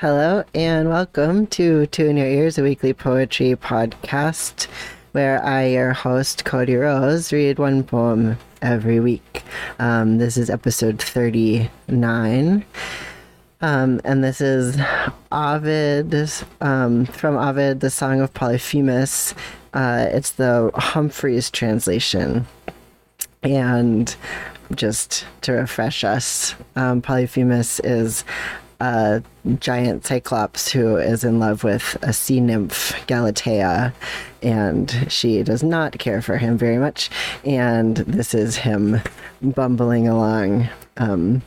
Hello and welcome to Tune Ya Ears, a weekly poetry podcast where I, your host, Cody Rose, read one poem every week. Um, this is episode 39. Um, and this is Ovid, um, from Ovid, the Song of Polyphemus. Uh, it's the Humphries translation. And just to refresh us, um, Polyphemus is a giant cyclops who is in love with a sea nymph, Galatea, and she does not care for him very much. And this is him bumbling along um,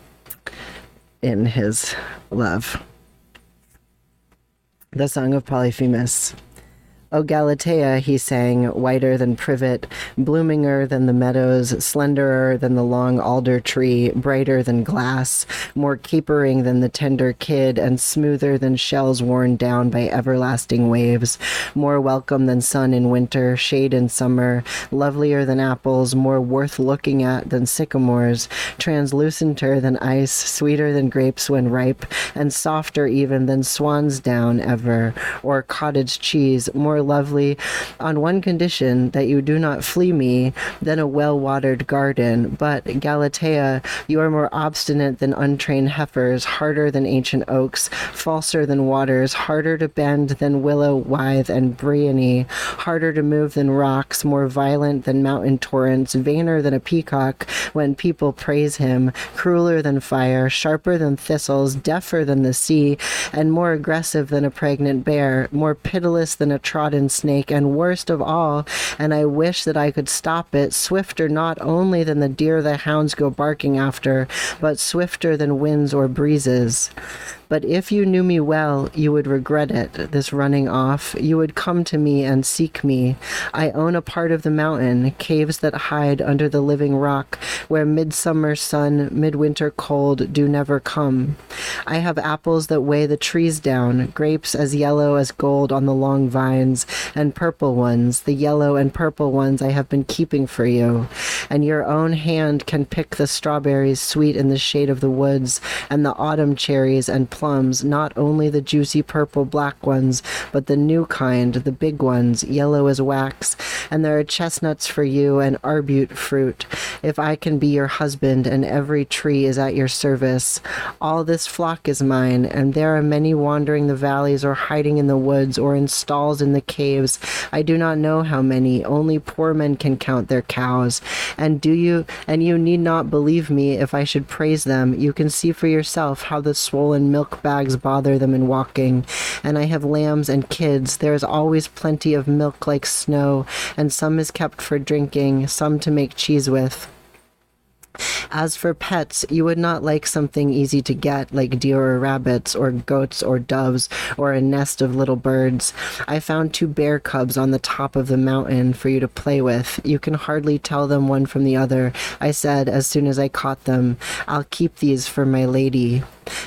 in his love. The Song of Polyphemus. O Galatea, he sang, whiter than privet, bloominger than the meadows, slenderer than the long alder tree, brighter than glass, more capering than the tender kid, and smoother than shells worn down by everlasting waves, more welcome than sun in winter, shade in summer, lovelier than apples, more worth looking at than sycamores, translucenter than ice, sweeter than grapes when ripe, and softer even than swan's down ever, or cottage cheese, more lovely on one condition that you do not flee me than a well watered garden. But, Galatea, you are more obstinate than untrained heifers, harder than ancient oaks, falser than waters, harder to bend than willow withe and bryony, harder to move than rocks, more violent than mountain torrents, vainer than a peacock when people praise him, crueler than fire, sharper than thistles, deafer than the sea, and more aggressive than a pregnant bear, more pitiless than a trodden snake, and worst of all, and I wish that I could stop it, swifter not only than the deer the hounds go barking after, but swifter than winds or breezes. But if you knew me well, you would regret it, this running off. You would come to me and seek me. I own a part of the mountain, caves that hide under the living rock, where midsummer sun, midwinter cold do never come. I have apples that weigh the trees down, grapes as yellow as gold on the long vines, and purple ones, the yellow and purple ones I have been keeping for you. And your own hand can pick the strawberries sweet in the shade of the woods, and the autumn cherries and plums, not only the juicy purple black ones, but the new kind, the big ones, yellow as wax. And there are chestnuts for you and arbute fruit. If I can be your husband and every tree is at your service, all this flock is mine, and there are many wandering the valleys or hiding in the woods or in stalls in the caves. I do not know how many, only poor men can count their cows. And do you, and you need not believe me if I should praise them. You can see for yourself how the swollen milk bags bother them in walking. And I have lambs and kids. There is always plenty of milk like snow, and some is kept for drinking, some to make cheese with. As for pets, you would not like something easy to get, like deer or rabbits, or goats or doves, or a nest of little birds. I found two bear cubs on the top of the mountain for you to play with. You can hardly tell them one from the other, I said as soon as I caught them. I'll keep these for my lady.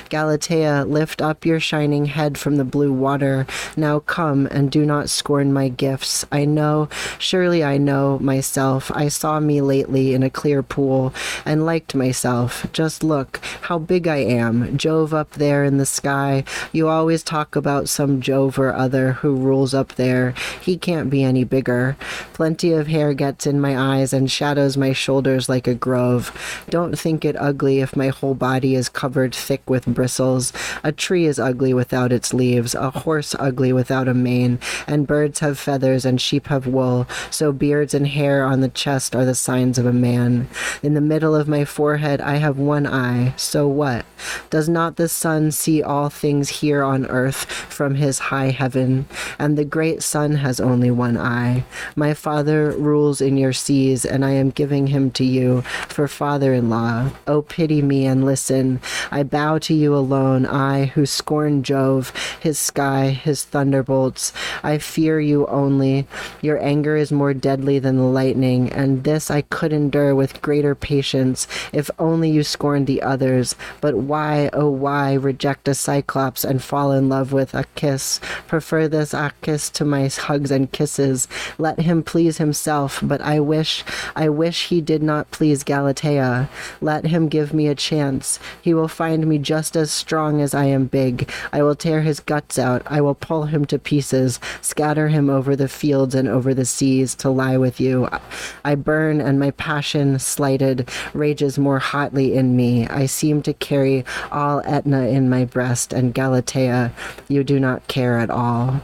Galatea, lift up your shining head from the blue water. Now come and do not scorn my gifts. I know, surely I know myself. I saw me lately in a clear pool and liked myself. Just look how big I am. Jove up there in the sky. You always talk about some Jove or other who rules up there. He can't be any bigger. Plenty of hair gets in my eyes and shadows my shoulders like a grove. Don't think it ugly if my whole body is covered thick with bristles. A tree is ugly without its leaves, a horse ugly without a mane, and birds have feathers and sheep have wool. So beards and hair on the chest are the signs of a man. In the middle of my forehead I have one eye. So what? Does not the sun see all things here on earth from his high heaven? And the great sun has only one eye. My father rules in your seas, and I am giving him to you for father in law. Oh, pity me and listen. I bow to you alone, I who scorn Jove, his sky, his thunderbolts. I fear you only. Your anger is more deadly than the lightning, and this I could endure with greater patience if only you scorned the others. But why, oh why, reject a cyclops and fall in love with a kiss? Prefer this Acis to my hugs and kisses. Let him please himself, but I wish, I wish he did not please Galatea. Let him give me a chance. He will find me just as strong as I am big. I will tear his guts out. I will pull him to pieces, scatter him over the fields and over the seas to lie with you. I burn, and my passion, slighted, rages more hotly in me. I seem to carry all Etna in my breast, and Galatea, you do not care at all.